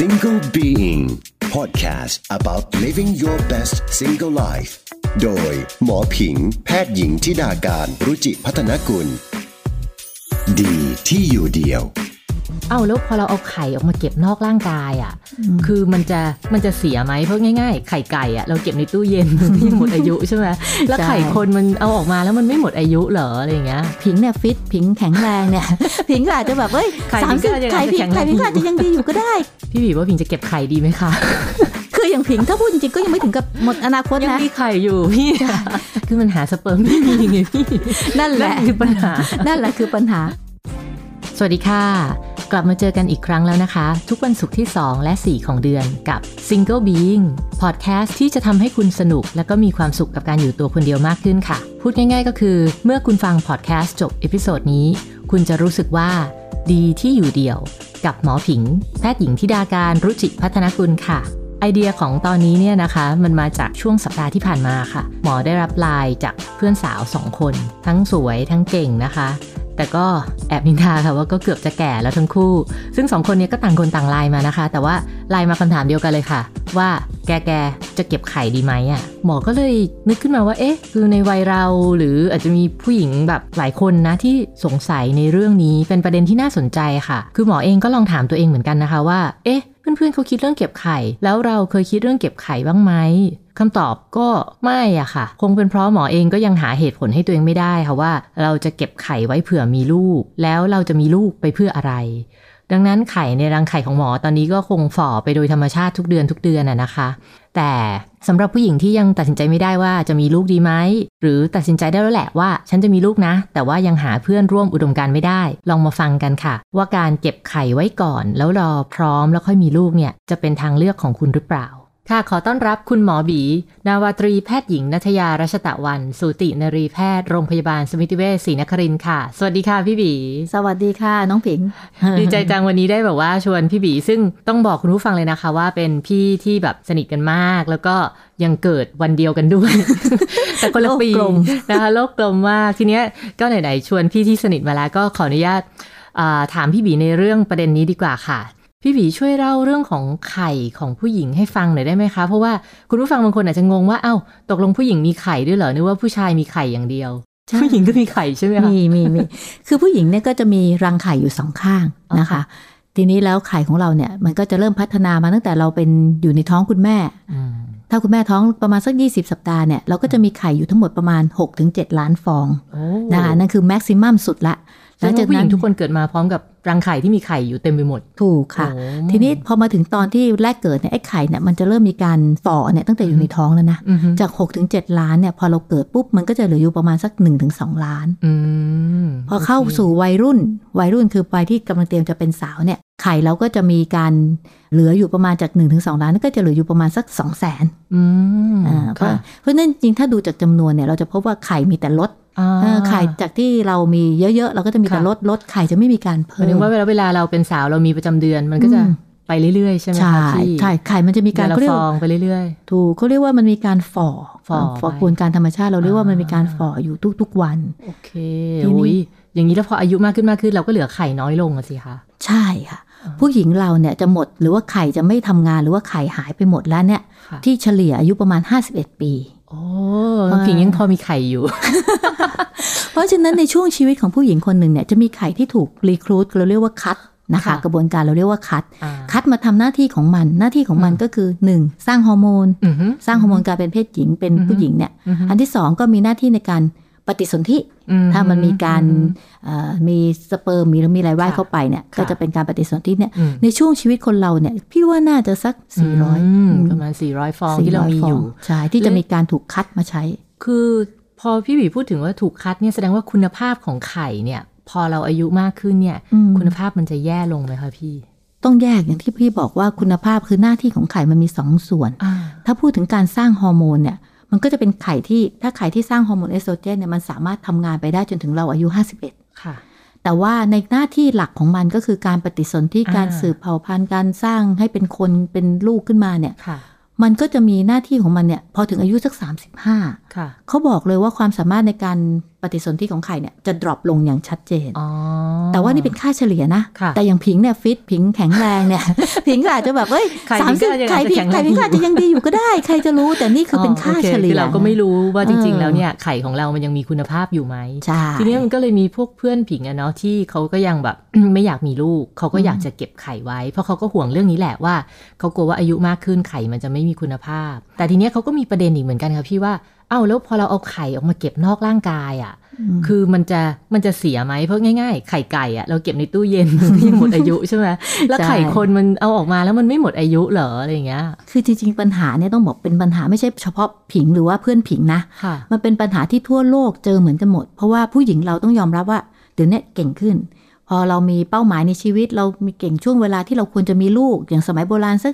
Single Being Podcast about living your best single life โดยหมอผิง แพทย์หญิงทิดาการรุจิพัฒนกุล ดีที่อยู่เดียว เอาแล้วพอเราเอาไข่ออกมาเก็บนอกร่างกายอะ คือมันจะมันจะเสียไหมเพราะง่ายๆ ไข่ไก่อะเราเก็บในตู้เย็นมันไม่หมดอายุใช่ไหมแล้วไข่คนมันเอาออกมาแล้วมันไม่หมดอายุเหรออะไรอย่างเงี้ยผิงเนี่ยฟิตผิงแข็งแรงเนี่ยผิงก็อาจจะแบบเฮ้ยไข่สามผิสิงบก็ยังไข่อาจจะผิแข็งงแรงไข่ผิงก็อาจจะยังดีอยู่ก็ได้ พี่บีว่าพิงจะเก็บไข่ดีไหมคะคืออย่างผิงถ้าพูดจริงๆก็ยังไม่ถึงกับหมดอนาคตยังนะมีไข่อยู่พี่คือมันหาสเปิร์มไม่มีไงพี่นั่นแหละนั่นคือปัญหา นั่นแหละคือปัญหา สวัสดีค่ะ กลับมาเจอกันอีกครั้งแล้วนะคะ ทุกวันศุกร์ที่ 2 และ 4 ของเดือนกับ Single Being Podcast ที่จะทำให้คุณสนุก และก็มีความสุขกับการอยู่ตัวคนเดียวมากขึ้นค่ะ พูดง่ายๆ ก็คือ เมื่อคุณฟัง podcast จบ episode นี้ คุณจะรู้สึกว่า ดีที่อยู่เดียว กับหมอผิง แพทย์หญิงธิดากานต์ รุจิพัฒนกุลค่ะไอเดียของตอนนี้เนี่ยนะคะมันมาจากช่วงสัปดาห์ที่ผ่านมาค่ะ หมอได้รับไลน์จากเพื่อนสาวสองคน ทั้งสวยทั้งเก่งนะคะ แต่ก็แอบนินทาค่ะว่าก็เกือบจะแก่แล้วทั้งคู่ ซึ่งสองคนนี้ก็ต่างคนต่างไลน์มานะคะ แต่ว่าไลน์มาคำถามเดียวกันเลยค่ะ ว่าแกแกจะเก็บไข่ดีไหมอะหมอก็เลยนึกขึ้นมาว่าเอ๊ะ คือในวัยเราหรืออาจจะมีผู้หญิงแบบหลายคนนะที่สงสัยในเรื่องนี้เป็นประเด็นที่น่าสนใจค่ะ คือหมอเองก็ลองถามตัวเองเหมือนกันนะคะว่า เอ๊ะ เพื่อนๆเขาคิดเรื่องเก็บไข่ แล้วเราเคยคิดเรื่องเก็บไข่บ้างไหมคำตอบก็ไม่อะค่ะ คงเป็นเพราะหมอเองก็ยังหาเหตุผลให้ตัวเองไม่ได้ค่ะว่า เราจะเก็บไข่ไว้เผื่อมีลูก แล้วเราจะมีลูกไปเพื่ออะไร ดังนั้นไข่ในรังไข่ของหมอตอนนี้ก็คงฝ่อไปโดยธรรมชาติทุกเดือนทุกเดือนอะนะคะ แต่ สำหรับผู้หญิงที่ยังตัดสินใจไม่ได้ว่าจะมีลูกดีไหม หรือตัดสินใจได้แล้วแหละว่า ฉันจะมีลูกนะ แต่ว่ายังหาเพื่อนร่วมอุดมการไม่ได้ ลองมาฟังกันค่ะ ว่าการเก็บไข่ไว้ก่อน แล้วรอพร้อมแล้วค่อยมีลูกเนี่ยจะเป็นทางเลือกของคุณหรือเปล่า ค่ะขอต้อนรับคุณหมอบี นาวาตรีแพทย์หญิงนัทยารัชตะวัน สูตินรีแพทย์โรงพยาบาลสมิติเวชศรีนครินทร์ค่ะ สวัสดีค่ะพี่บี สวัสดีค่ะ น้องผิง ดีใจจังวันนี้ได้แบบว่าชวนพี่บี ซึ่งต้องบอกคุณผู้ฟังเลยนะคะว่าเป็นพี่ที่แบบสนิทกันมาก แล้วก็ยังเกิดวันเดียวกันด้วย แต่คนละปีโลกกลมนะคะโลกกลมมากทีเนี้ยก็ไหนๆชวนพี่ที่สนิทมาแล้วก็ขออนุญาตอ่าถามพี่บีในเรื่องประเด็นนี้ดีกว่าค่ะ พี่บีช่วยเล่าเรื่องของไข่ของผู้หญิงให้ฟังหน่อยได้ไหมคะ เพราะว่าคุณผู้ฟังบางคนอาจจะงงว่าเอ้าตกลงผู้หญิงมีไข่ด้วยเหรอนึกว่าผู้ชายมีไข่อย่างเดียว ผู้หญิงก็มีไข่ใช่ไหมคะมีมีมีคือผู้หญิงเนี่ยก็จะมีรังไข่อยู่สองข้างนะคะ ทีนี้แล้วไข่ของเราเนี่ย มันก็จะเริ่มพัฒนามาตั้งแต่เราเป็นอยู่ในท้องคุณแม่อืมถ้าคุณแม่ท้องประมาณสัก 20 สัปดาห์เนี่ยเราก็จะมีไข่อยู่ทั้งหมดประมาณ 6-7 ล้านฟองโอ้นะคะนั่นคือแม็กซิมัมสุดละ แสดงว่าผู้หญิงทุกคนเกิดมาพร้อมกับรังไข่ที่มีไข่อยู่เต็มไปหมด ถูกค่ะโอ้ทีนี้พอมาถึงตอนที่แรกเกิดเนี่ยไอ้ไข่เนี่ยมันจะเริ่มมีการฝ่อเนี่ยตั้งแต่อยู่ในท้องแล้วนะอือฮึจาก6-7ถึง7ล้านเนี่ยพอเราเกิดปุ๊บ มันก็จะเหลืออยู่ประมาณสัก1-2ล้านอืมพอเข้าสู่วัยรุ่น วัยรุ่นคือวัยที่กำลังเตรียมจะเป็นสาวเนี่ย ไข่เราก็จะมีการเหลืออยู่ประมาณจาก1นถึงสล้านก็จะเหลืออยู่ประมาณสัก 2 0 0 0 0นอืมอ่าเพราะค่ะเพราะฉะนั้นจริงถ้าดูจากจำนวนเนี่ยเราจะพบว่าไข่มีแต่ลดอ่าเออไข่จากที่เรามีเยอะๆ เราก็จะมีแต่ค่ะลดลดไข่จะไม่มีการหเพิ่มายมถึงว่าเวลาเวลาเราเป็นสาวเรามีประจำเดือนมันก็จะอืมไปเรื่อยๆ ใช่ไหมใช่คะพี่ใช่ไข่มันจะมีกาการรละเขาเรียฟกอว่างไปเรื่อยถูกเขาเรียกว่ามันมีการฝ่อฝ่อฝ่อไปกวนการธรรมชาติเราเรียกว่ามันมีการอ่าฝ่ออยู่ทุกๆวันๆโอเคทีนี้โอ้ย อย่างนี้แล้วพออายุมากขึ้นมากขึ้นเราก็เหลือไข่น้อยลงอะสิคะใช่ค่ะ ผู้หญิงเราเนี่ยจะหมดหรือว่าไข่จะไม่ทำงานหรือว่าไข่หายไปหมดแล้วเนี่ยค่ะที่เฉลี่ยอายุประมาณ 51 ปีโอ้น้องผิงยังพอมีไข่อยู่ เพราะฉะนั้นในช่วงชีวิตของผู้หญิงคนหนึ่งเนี่ยจะมีไข่ที่ถูกรีครูดเราเรียกว่าคัดนะคะค่ะกระบวนการเราเรียกว่าคัดอ่าคัดมาทำหน้าที่ของมันหน้าที่ของมันก็คือ 1. สร้างฮอร์โมนอือฮึสร้างฮอร์โมนการเป็นเพศหญิงเป็นอือฮึผู้หญิงเนี่ยอือฮึอันที่สองก็มีหน้าที่ในการปฏิสนธิอื ถ้ามันมีการอืมเอ่อมีสเปิร์มมีหรือมีอะไรว่ายค่ะเข้าไปเนี่ยค่ะก็จะเป็นการปฏิสนธิเนี่ยอืมในช่วงชีวิตคนเราเนี่ยพี่ว่าน่าจะสัก 400มอืมประมาณ 400 ฟองที่เรามีอยู่ฟงใช่ที่จะมีการถูกคัดมาใช้ คือพอพี่บีพูดถึงว่าถูกคัดเนี่ยแสดงว่าคุณภาพของไข่เนี่ย พอเราอายุมากขึ้นเนี่ยอืมคุณภาพมันจะแย่ลงไหมคะพี่ต้องแยกอย่างที่พี่บอกว่าคุณภาพคือหน้าที่ของไข่มันมีสองส่วนอ่าถ้าพูดถึงการสร้างฮอร์โมนเนี่ย มันก็จะเป็นไข่ที่ถ้าไข่ที่สร้างฮอร์โมนเอสโตรเจนเนี่ยมันสามารถทำงานไปได้จนถึงเราอายุ 51 ค่ะ แต่ว่าในหน้าที่หลักของมันก็คือการปฏิสนธิอ่าการสืบเผ่าพันธุ์การสร้างให้เป็นคนเป็นลูกขึ้นมาเนี่ยค่ะมันก็จะมีหน้าที่ของมันเนี่ย พอถึงอายุสัก 35ค่ะเขาบอกเลยว่าความสามารถในการ ปปฏิสนธิของไข่เนี่ยจะ drop ลงอย่างชัดเจนอ๋อแต่ว่านี่เป็นค่าเฉลี่ยนะค่ะแต่อย่างผิงเนี่ยฟิตผิงแข็งแรงเนี่ย ผิงก็อาจจะแบบเอ้ยไข่สามผิงสิบก็ยังไข่อาจจะผิงแข็งแรงไข่ผิงก็อาจจะยังดีอยู่ก็ได้ ใครจะรู้ แต่นี่คือเป็นค่าโอเฉลี่ยคือเราก็ไม่รู้ว่าจริงๆเออแล้วเนี่ยไข่ของเรามันยังมีคุณภาพอยู่ไหมใช่ทีนี้มันก็เลยมีพวกเพื่อนผิงอะเนาะที่เขาก็ยังแบบไม่อยากมีลูกเขาก็อยากจะเก็บไข่ไว้ เพราะเขาก็ห่วงเรื่องนี้แหละว่าเขากลัวว่าอายุมากขึ้นไข่มันจะไม่มีคุณภาพ แต่ทีเนี้ยเขาก็มีประเด็นอีกเหมือนกันครับพี่ว่าเอ้าแล้วพอเราเอาไข่ออกมาเก็บนอกร่างกายอะมคือมันจะมันจะเสียไหมเพราะง่ายๆ ไข่ไก่อะเราเก็บในตู้เย็นมันก็ยังหมดอายุใช่ไหมแล้วไข่คนมันเอาออกมาแล้วมันไม่หมดอายุเหรออะไรอย่างเงี้ย คือจริงๆปัญหาเนี่ยต้องบอกเป็นปัญหาไม่ใช่เฉพาะผิงหรือว่าเพื่อนผิงนะค่ะมันเป็นปัญหาที่ทั่วโลกเจอเหมือนกันหมด เพราะว่าผู้หญิงเราต้องยอมรับว่าเดี๋ยวนี้เก่งขึ้น พอเรามีเป้าหมายในชีวิต เรามีเก่งช่วงเวลาที่เราควรจะมีลูก อย่างสมัยโบราณสัก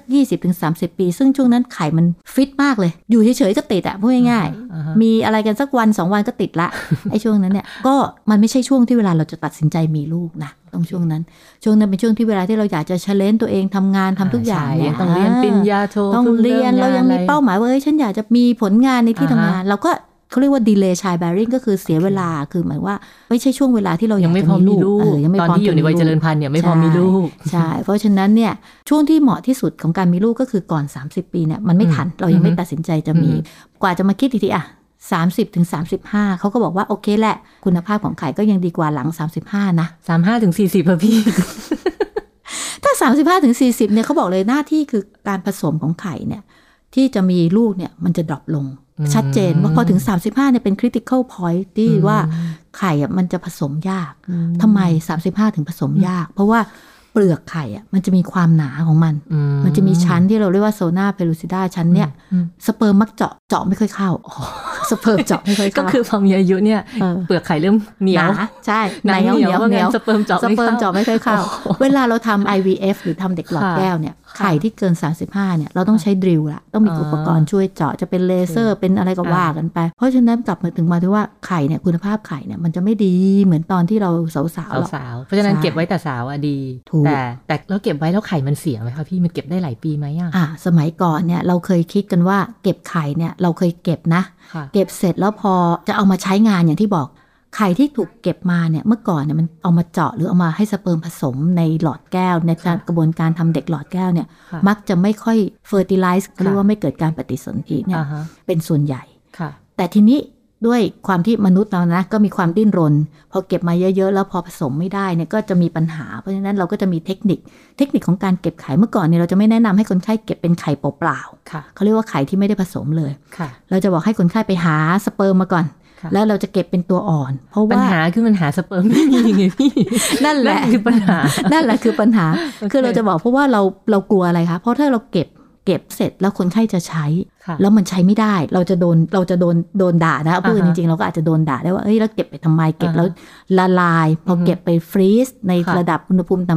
20-30 ปี ซึ่งช่วงนั้นไข่มันฟิตมากเลย อยู่เฉยๆก็ติดอะพูดง่ายอ่าฮะๆมีอะไรกันสักวันสองวันก็ติดละไอ้ช่วงนั้นเนี่ยก็มันไม่ใช่ช่วงที่เวลาเราจะตัดสินใจมีลูกนะตรงช่วงนั้น ช่วงนั้นเป็นช่วงที่เวลาที่เราอยากจะเชลเลนตัวเองทำงานทำทุกอย่างใช่เนี่ยต้องเรียนปริญญาโทต้องพิ่เรียนมเรายังมีงนอะไเป้าหมายว่าเอ้ยฉันอยากจะมีผลงานในที่อ่าทำฮะงาน เราก็ เขาเรียกว่า delay child bearing ก็คือเสียเวลาคือหมายว่า ไม่ใช่ช่วงเวลาที่เราอยัยางกไม่จะพร้อมมีมีลูลูกกเออยังไม่ตอนพร้อมที่อยู่ในวัยเจริญพันธุ์เนี่ยไม่พร้อมมีลูกใช่เพราะฉะนั้นเนี่ยช่วงที่เหมาะที่สุดของการมีลูกก็คือก่อน 30 ปีเนี่ยมันไม่ทันเรายังไม่อือฮึตัดสินใจจะมีอืมกว่าจะมาคิดอีกทีอะ30ถึง35เขาก็บอกว่า โอเคแหละ คุณภาพของไข่ก็ยังดีกว่าหลัง35นะสามห้าถึงสี่สิบพี่ ถ้า35ถึง40เนี่ยเขาบอกเลยหน้าที่คือการผสมของไข่เนี่ย ที่จะมีลูกเนี่ยมันจะดรอปลงอืม ชัดเจนว่าพอถึง 35เนี่ยเป็น critical point ที่ว่าไข่อะมันจะผสมยากทำไม 35 ถึงผสมยาก เพราะว่าเปลือกไข่อะมันจะมีความหนาของมันอืมันจะมีชั้นที่เราเรียกว่า zona pellucida ชั้นเนี่ยอืมสเปิร์มมักเจาะ เจาะไม่ค่อยเข้าสเปิร์มเจาะไม่ค่อยก็เข้าคือพอมีอายุเนี่ยเออเปลือกไข่เริ่มเหนียวหาใช่หนังเหนียวเหนียวเหนียวว่างั้นสเปิร์มเจาะสไม่เปิร์มเข้าเจาะไม่ค่อยเข้า เวลาเราทำ IVF หรือทำเด็กหลอดค่ะแก้วเนี่ยค่ะไข่ที่เกิน 35เนี่ยเราต้องใช้ drill ละต้องมีอ่าอุปกรณ์ช่วยเจาะจะเป็นเลเซอร์เป็นอะไรก็อ่าว่ากันไป เพราะฉะนั้นกลับมาถึงมาที่ว่าไข่เนี่ยคุณภาพไข่เนี่ยมันจะไม่ดีเหมือนตอนที่เราสาวๆหรอกสาวๆเพราะฉะนั้นใช่เก็บไว้แต่สาวอะดีถูกแต่แต่แล้วเก็บไว้แล้วไข่มันเสียไหมคะพี่มันเก็บได้หลายปีไหมอะอ่าสมัยก่อนเนี่ยเราเคยคิดกันว่าเก็บไข่เนี่ยเราเคยเก็บนะค่ะเก็บเสร็จแล้วพอจะเอามาใช้งานอย่างที่บอกไข่ที่ถูกเก็บมาเนี่ยเมื่อก่อนเนี่ยมันเอามาเจาะหรือเอามาให้สเปิร์มผสมในหลอดแก้ว ในการค่ะกระบวนการทำเด็กหลอดแก้วเนี่ยค่ะมักจะไม่ค่อยเฟอร์ติไลซ์ค่ะเรียกว่าไม่เกิดการปฏิสนธิเนี่ยอ่าฮะเป็นส่วนใหญ่ค่ะแต่ทีนี้ ด้วยความที่มนุษย์เรานะ ก็มีความดิ้นรน พอเก็บมาเยอะๆ แล้วพอผสมไม่ได้เนี่ยก็จะมีปัญหา เพราะฉะนั้นเราก็จะมีเทคนิค เทคนิคของการเก็บไข่เมื่อก่อนเนี่ยเราจะไม่แนะนำให้คนไข้เก็บเป็นไข่เปล่าค่ะๆเขาเรียกว่าไข่ที่ไม่ได้ผสมเลยค่ะเราจะบอกให้คนไข้ไปหาสเปิร์มมาก่อนค่ะแล้วเราจะเก็บเป็นตัวอ่อน เพราะปัญว่าหาคือมันหาสเปิร์มไม่มีไงพี่นั่นแหละนั่นคือปัญหา นั่นแหละคือปัญหาโอเคคือเราจะบอกเพราะว่าเราเรากลัวอะไรคะเพราะถ้าเราเก็บเก็บเสร็จแล้วคนไข้จะใช้ค่ะแล้วมันใช้ไม่ได้ เราจะโดนเราจะโดนโดนด่านะพูดกันอ่าจฮะริงๆเราก็อาจจะโดนด่าได้ว่าเอ้ยแล้วเก็บไปทำไมเก็บอ่าฮะแล้วละลาย พอออฮึเก็บไปฟรีซในค่ะระดับอุณหภูมิต่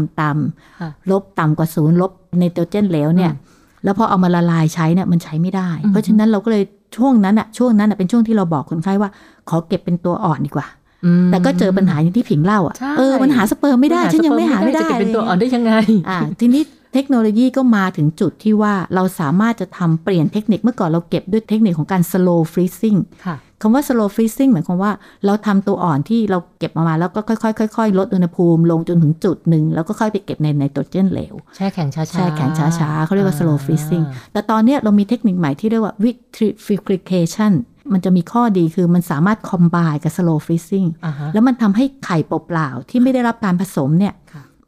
ำค่ะๆลบต่ำกว่าศูนย์ลบไนโตรเจนเหลวเนี่ยอืมแล้วพอเอามาละลายใช้เนี่ยมันใช้ไม่ได้อือฮึเพราะฉะนั้นเราก็เลยช่วงนั้นอะช่วงนั้นอะเป็นช่วงที่เราบอกคนไข้ว่า ขอเก็บเป็นตัวอ่อนดีกว่าอืมแต่ก็เจอปัญหาอย่างที่ผิงเล่าอะใช่เออ มันหาสเปิร์มไม่ได้ ฉันยังไม่หาไม่ได้จะเก็บเป็นตัวอ่อนได้ยังไง อ่า ทีนี้ เทคโนโลยีก็มาถึงจุดที่ว่าเราสามารถจะทำเปลี่ยนเทคนิคเมื่อก่อนเราเก็บด้วยเทคนิคของการ slow freezing ค่ะคำว่า slow freezing หมายความว่าเราทำตัวอ่อนที่เราเก็บมามาแล้วก็ค่อยๆค่อยๆลดอุณหภูมิลงจนถึงจุดหนึ่ง แล้วก็ค่อยไปเก็บในไนโตรเจนเหลวแช่แข็งช้าๆแช่แข็งช้าๆเขาเรียกว่า slow freezing อ่าแต่ตอนเนี้ยเรามีเทคนิคใหม่ที่เรียกว่า vitrification มันจะมีข้อดีคือมันสามารถ combine กับ slow freezing อ่าฮะแล้วมันทำให้ไข่เปล่าๆที่ไม่ได้รับการผสมเนี่ย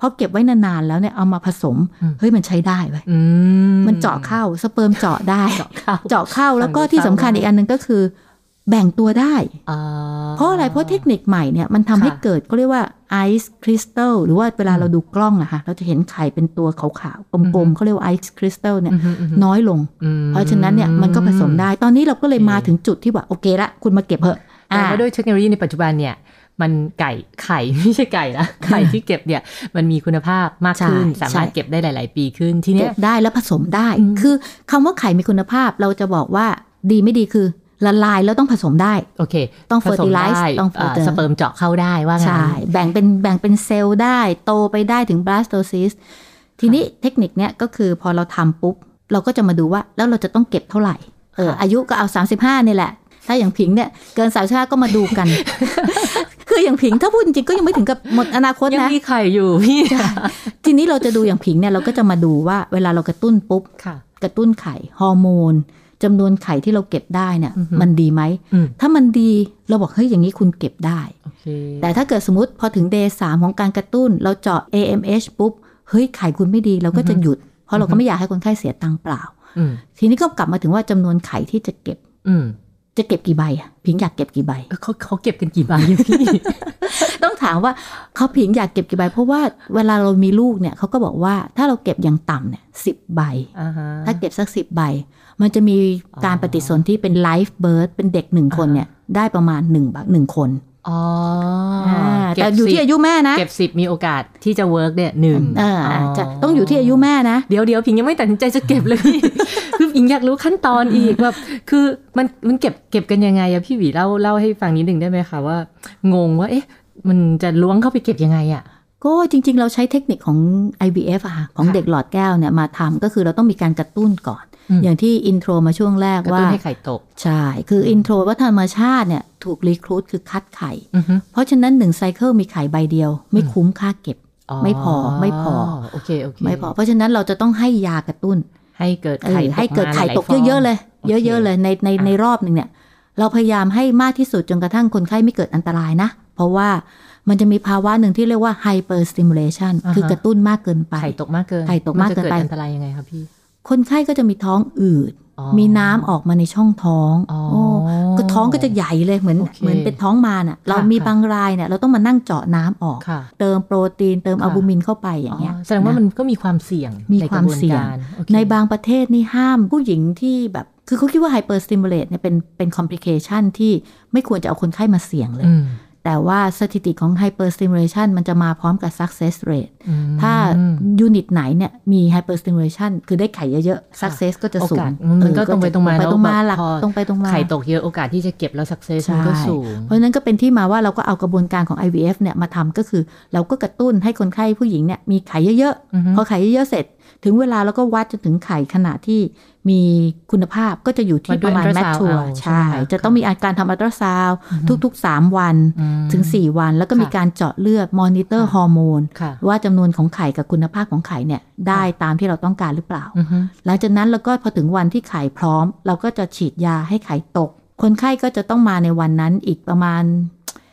ค่ะพอเก็บไว้นานๆแล้วเนี่ยเอามาผสมอืมเฮ้ยมันใช้ได้เว้ยอืมันเจาะเข้าสเปิร์มเจาะได้ เจาะเข้าเจาะเข้าแล้วก็ฟังดูที่สำคัญเข้าอีกอันหนึ่งก็คือ แบ่งตัวได้อ่าเพราะอะไรเพราะเทคนิคใหม่เนี่ยมันทำให้ค่ะเกิดก็เรียกว่าไอซ์คริสตัลหรือว่าเวลาเราดูกล้องอะค่ะเราจะเห็นไข่เป็นตัวขาวๆกลมๆเขาเรียกว่าไอซ์คริสตัลเนี่ยอือฮึอือฮึน้อยลงอืมเพราะฉะนั้นเนี่ยมันก็ผสมได้ตอนนี้เราก็เลยโอเคมาถึงจุดที่ว่าโอเคละคุณมาเก็บเถอะแต่ว่าด้วยเทคโนโลยีในปัจจุบันเนี่ย มันไก่ไข่ไม่ใช่ไก่ละไข่ที่เก็บเนี่ยมันมีคุณภาพมากขึ้นใช่สามารถใช่เก็บได้หลาย ๆ ปีขึ้นทีเนี้เก็ยบได้แล้วผสมได้อืมคือคำว่าไข่มีคุณภาพเราจะบอกว่าดีไม่ดีคือละลายแล้วต้องผสมได้ โอเค ต้องผสมได้ fertilize ต้องอ่า fertilize สเปิร์มเจาะเข้าได้ว่างั้นใช่ แบ่งเป็นแบ่งเป็นเซลล์ได้ โตไปได้ถึง blastocyst ทีนี้เทคนิคเนี้ยก็คือพอเราทำปุ๊บ เราก็จะมาดูว่าแล้วเราจะต้องเก็บเท่าไหร่เออค่ะอายุก็เอา 35นี่แหละ ถ้าอย่างผิงเนี่ยเกินสามชาติก็มาดูกัน คืออย่างผิงถ้าพูดจริงๆก็ยังไม่ถึงกับหมดอนาคตยังนะมีไข่อยู่พี่ทีนี้เราจะดูอย่างผิงเนี่ยเราก็จะมาดูว่าเวลาเรากระตุ้นปุ๊บค่ะกระตุ้นไข่ฮอร์โมนจำนวนไข่ที่เราเก็บได้เนี่ยอือฮึมันดีไหมอืมถ้ามันดีเราบอกเฮ้ยอย่างนี้คุณเก็บได้โอเคแต่ถ้าเกิดสมมติพอถึงเดย์สามของการกระตุ้น เราเจาะ AMH ปุ๊บ เฮ้ยไข่คุณไม่ดีเราก็จะหยุด เพราะเราก็ไม่อยากให้คนไข้เสียตังค์เปล่าอืมทีนี้ก็กลับมาถึงว่าจำนวนไข่ที่จะเก็บอืม จะเก็บกี่ใบอะผิงอยากเก็บกี่ใบเออเขาเขาเก็บกันกี่ใบอะพี่ต้องถามว่าเขาผิงอยากเก็บกี่ใบ เพราะว่าเวลาเรามีลูกเนี่ยเขาก็บอกว่าถ้าเราเก็บอย่างต่ำเนี่ยสิบใบอ่าฮะถ้าเก็บสักสิบใบ มันจะมีการปฏิสนธิเป็น live birth เป็นเด็กหนึ่งคนเนี่ยได้ประมาณหนึ่งบักหนึ่งคน อ๋ออ่าเก็บแต่อยู่ที่สิบอายุแม่นะเก็บสิบมีโอกาสที่จะ work เนี่ยหนึ่งเอออาจะต้องอยู่ที่อายุแม่นะเดี๋ยวเดี๋ยวผิงยังไม่ตัดสินใจจะเก็บเลยพี่คือผิงอยากรู้ขั้นตอนอีกแบบคือมันมันเก็บเก็บกันยังไงอะพี่หวีเล่าเล่าให้ฟังนิดหนึ่งได้ไหมคะว่างงว่าเอ๊ะ มันจะล้วงเข้าไปเก็บยังไงอะก็จริง ๆ เราใช้เทคนิคของ IVF อะค่ะของค่ะเด็กหลอดแก้วเนี่ยมาทำก็คือเราต้องมีการกระตุ้นก่อน อืมอย่างที่ intro มาช่วงแรกว่ากระตุ้นให้ไข่ตก ใช่ คือ intro ว่าธรรมชาติเนี่ยถูก recruit คือคัดไข่อือฮึเพราะฉะนั้นหนึ่ง cycle มีไข่ใบเดียว ไม่คุ้มค่าเก็บ ไม่พอไม่พอโอเคโอเคไม่พอ เพราะฉะนั้นเราจะต้องให้ยากระตุ้น ให้เกิดเอไข่อตกให้เกิดมาไข่หาตกฟงเยอะๆเลยโอเคเยอะๆเลยในในในรอบหนึ่งเนี่ย เราพยายามให้มากที่สุดจนกระทั่งคนไข้ไม่เกิดอันตรายนะ เพราะว่ามันจะมีภาวะหนึ่งที่เรียกว่า hyper stimulation อ่าฮะคือกระตุ้นมากเกินไป ไข่ตกมากเกิน ไข่ตกมากเกินไปจะอันตรายยังไงครับพี่ คนไข้ก็จะมีท้องอืดอ๋อมีน้ำออกมาในช่องท้องอ๋อโอ้ก็ท้องก็จะใหญ่เลยเหมือนโอเคเหมือนเป็นท้องมารน่ะ เรามีค่ะบางรายเนี่ยเราต้องมานั่งเจาะน้ำออกค่ะเติมโปรตีนเติมค่ะอัลบูมินเข้าไปอย่างเงี้ยอ๋อแสดงว่าะมันก็มีความเสี่ยงมีในความกระบนเสี่ยงการโอเคในบางประเทศนี่ห้ามผู้หญิงที่แบบคือเขาคิดว่า hyper stimulate เนี่ยเป็นเป็น complication ที่ไม่ควรจะเอาคนไข้มาเสี่ยงเลยอืม แต่ว่าสถิติของ hyper stimulation มันจะมาพร้อมกับ success rate อืมถ้ายูนิตไหนเนี่ยมี hyper stimulation คือได้ไข่เยอะๆ success ก็จะสูงโอกาสมันก็เออตรงไปตรงมาไปเนอะตรงมาแบบหลักพอตรงไปตรงมา ไข่ตกเยอะโอกาสที่จะเก็บแล้วสักเซสมันก็ใช่สูง เพราะฉะนั้นก็เป็นที่มาว่าเราก็เอากระบวนการของ IVF เนี่ยมาทำก็คือ เราก็กระตุ้นให้คนไข้ผู้หญิงเนี่ยมีไข่เยอะอือฮึๆพอไข่เยอะๆเสร็จถึงเวลาเราก็วัดจนถึงไข่ขนาดที่มีคุณภาพก็จะอยู่ที่ประมาณวัดด้วยแมทชัว ultrasound เอาใช่ใช่ไหมคะจะต้องมีอาการทำอัลตราซาวด์ทุกๆ 3 วันอืมถึง 4 วัน แล้วก็มีค่ะการเจาะเลือดมอนิเตอร์ค่ะฮอร์โมนค่ะว่าจำนวนของไข่กับคุณภาพของไข่เนี่ยได้ตามที่เราต้องการหรือเปล่าอือฮึหลังจากนั้นเราก็พอถึงวันที่ไข่พร้อม เราก็จะฉีดยาให้ไข่ตก คนไข้ก็จะต้องมาในวันนั้นอีกประมาณ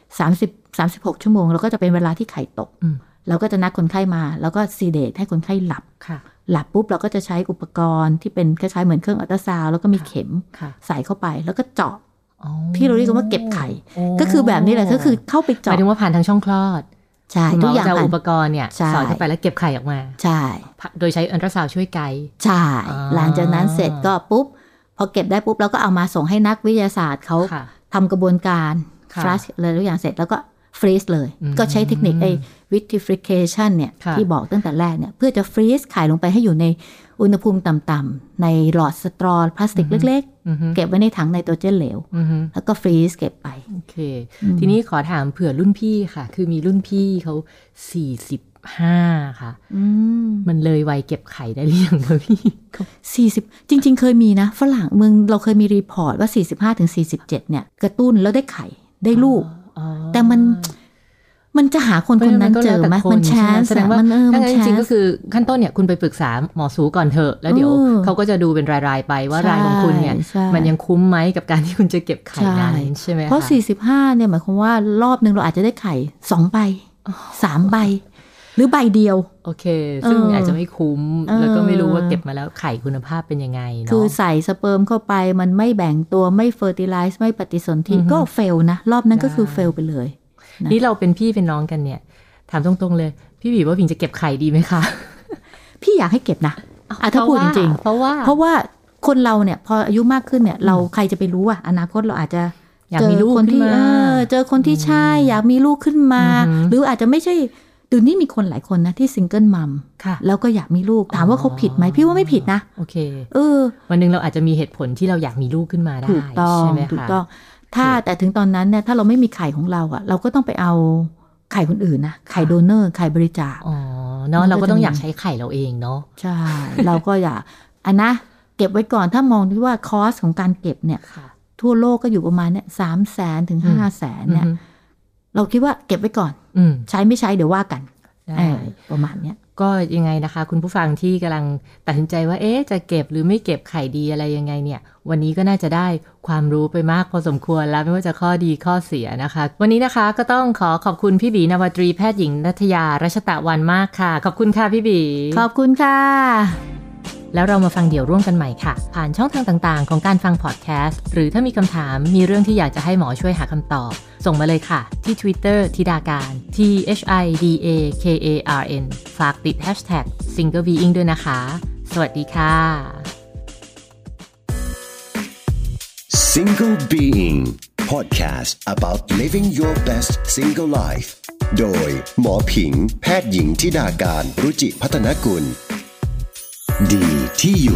30 36 ชั่วโมง แล้วก็จะเป็นเวลาที่ไข่ตกอืม เราก็จะนัดคนไข้มา แล้วก็ sedate ให้คนไข้หลับค่ะหลับปุ๊บเราก็จะใช้อุปกรณ์ที่เป็นคล้ายๆเหมือนเครื่องอัลตราซาวด์แล้วก็มีค่ะเข็มค่ะใส่เข้าไปแล้วก็เจาะอ๋อที่เราเรียกกันว่าเก็บไข่โอ้ก็คือแบบนี้แหละก็คือเข้าไปหมาเจาะยถึงว่าผ่านทางช่องคลอดใช่คุณหมอทุกอย่างจะเอาผ่านอุปกรณ์เนี่ยใช่สอดเข้าไปแล้วเก็บไข่ออกมา ใช่ โดยใช้อัลตราซาวด์ช่วยไกด์ใช่อ่าหลังจากนั้นเสร็จก็ปุ๊บ พอเก็บได้ปุ๊บเราก็เอามาส่งให้นักวิทยาศาสตร์เขาค่ะทำกระบวนการค่ะ flush อะไรทุกอย่างเสร็จแล้วก็ freeze เลยอืมก็ใช้เทคนิคไอ้ vitrification เนี่ยค่ะที่บอกตั้งแต่แรกเนี่ยเพื่อจะ freeze ไข่ลงไปให้อยู่ในอุณหภูมิต่ำๆในหลอด straw พลาสติกเล็กอือฮึๆเก็บไว้ในถังไนโตรเจนเหลวอือฮึแล้วก็ freeze เก็บไป โอเค ทีนี้ขอถามเผื่อรุ่นพี่ค่ะ คือมีรุ่นพี่เขาสี่สิบห้าค่ะอืมมันเลยวัยเก็บไข่ได้หรือยังคะพี่สี่สิบจริง ๆ เคยมีนะ ฝรั่งเมืองเราเคยมี re port ว่า45ถึง47เนี่ย กระตุ้นแล้วได้ไข่ได้ลูกอ๋อแต่มัน มันจะหาคนคนนั้นเจอไหมมันแชนแสดงว่ามันเออมัถ้านงั้นแชจริงนๆก็คือขั้นต้นเนี่ยคุณไปปรึกษาหมอสูก่อนเถอะ แล้วเดี๋ยวเออเขาก็จะดูเป็นรายๆไปว่าใช่รายของคุณเนี่ยใช่มันยังคุ้มไหมกับการที่คุณจะเก็บไข่ใช่นั้นใช่ไหมคะเพราะ 45 เนี่ยหมายความว่ารอบหนึ่งเราอาจจะได้ไข่สองใบสามใบ หรือใบเดียว โอเค ซึ่งเออออาจจะไม่คุ้มเออแล้วก็ไม่รู้ว่าเก็บมาแล้วไข่คุณภาพเป็นยังไงเนาะคือใสสเปิร์มเข้าไปมันไม่แบ่งตัวไม่ fertilize ไม่ปฏิสนธิอือฮึก็ fail นะ รอบนั้นก็คือได้ fail ไปเลย นะนี่เราเป็นพี่เป็นน้องกันเนี่ย ถามตรงๆเลย พี่บีว่าพิงจะเก็บไข่ดีไหมคะ พี่อยากให้เก็บนะอะถ้าพูดจริงเพราะว่าๆเพราะว่าคนเราเนี่ย พออายุมากขึ้นเนี่ย เราใครจะไปรู้อะอนาคตเราอาจจะอยากมีลูกเจคนที่ขึ้นมาเออเจอคนที่ใช่อยากมีลูกขึ้นมาอือหือหรืออาจจะไม่ใช่เดี๋ยวนี้มีคนหลายคนนะที่ single momค่ะแล้วก็อยากมีลูกถามว่าเขาผิดไหมพี่ว่าไม่ผิดนะ โอเค เออ วันหนึ่งเราอาจจะมีเหตุผลที่เราอยากมีลูกขึ้นมาได้ถูกต้องใช่ไหมคะถูกต้อง ถ้าแต่ถึงตอนนั้นเนี่ยถ้าเราไม่มีไข่ของเราอะเราก็ต้องไปเอาไข่คนอื่นนะไข่โดเนอร์ไข่บริจาคอ๋อเนาะมันก็เราก็ต้องจะมีอยากใช้ไข่เราเองเนาะใช่เราก็อยากอันนะเก็บไว้ก่อนถ้ามองที่ว่าคอสของการเก็บเนี่ยค่ะทั่วโลกก็อยู่ประมาณเนี่ยสามแสนถึงห้าแสนเนี่ยอืมเราคิดว่าเก็บไว้ก่อนอืมใช้ไม่ใช้เดี๋ยวว่ากันได้เออ ประมาณเนี้ยก็ยังไงนะคะ คุณผู้ฟังที่กำลังตัดสินใจว่าเอ๊ะจะเก็บหรือไม่เก็บไข่ดีอะไรยังไงเนี่ย วันนี้ก็น่าจะได้ความรู้ไปมากพอสมควรแล้วไม่ว่าจะข้อดีข้อเสียนะคะ วันนี้นะคะก็ต้องขอขอบคุณพี่บีนวตรีแพทย์หญิงนัทยารัชตะวันมากค่ะ ขอบคุณค่ะพี่บี ขอบคุณค่ะ แล้วเรามาฟังเดี่ยวร่วมกันใหม่ค่ะ ผ่านช่องทางต่างๆ ของการฟังพอดแคสต์ หรือถ้ามีคำถามมีเรื่องที่อยากจะให้หมอช่วยหาคำตอบ ส่งมาเลยค่ะ ที่ Twitter ธิดาการ T H I D A K A R N ฝากติด hashtag single being ด้วยนะคะ สวัสดีค่ะ Single Being Podcast about living your best single life โดยหมอผิง แพทย์หญิงทิดาการรุจิพัฒนกุล Die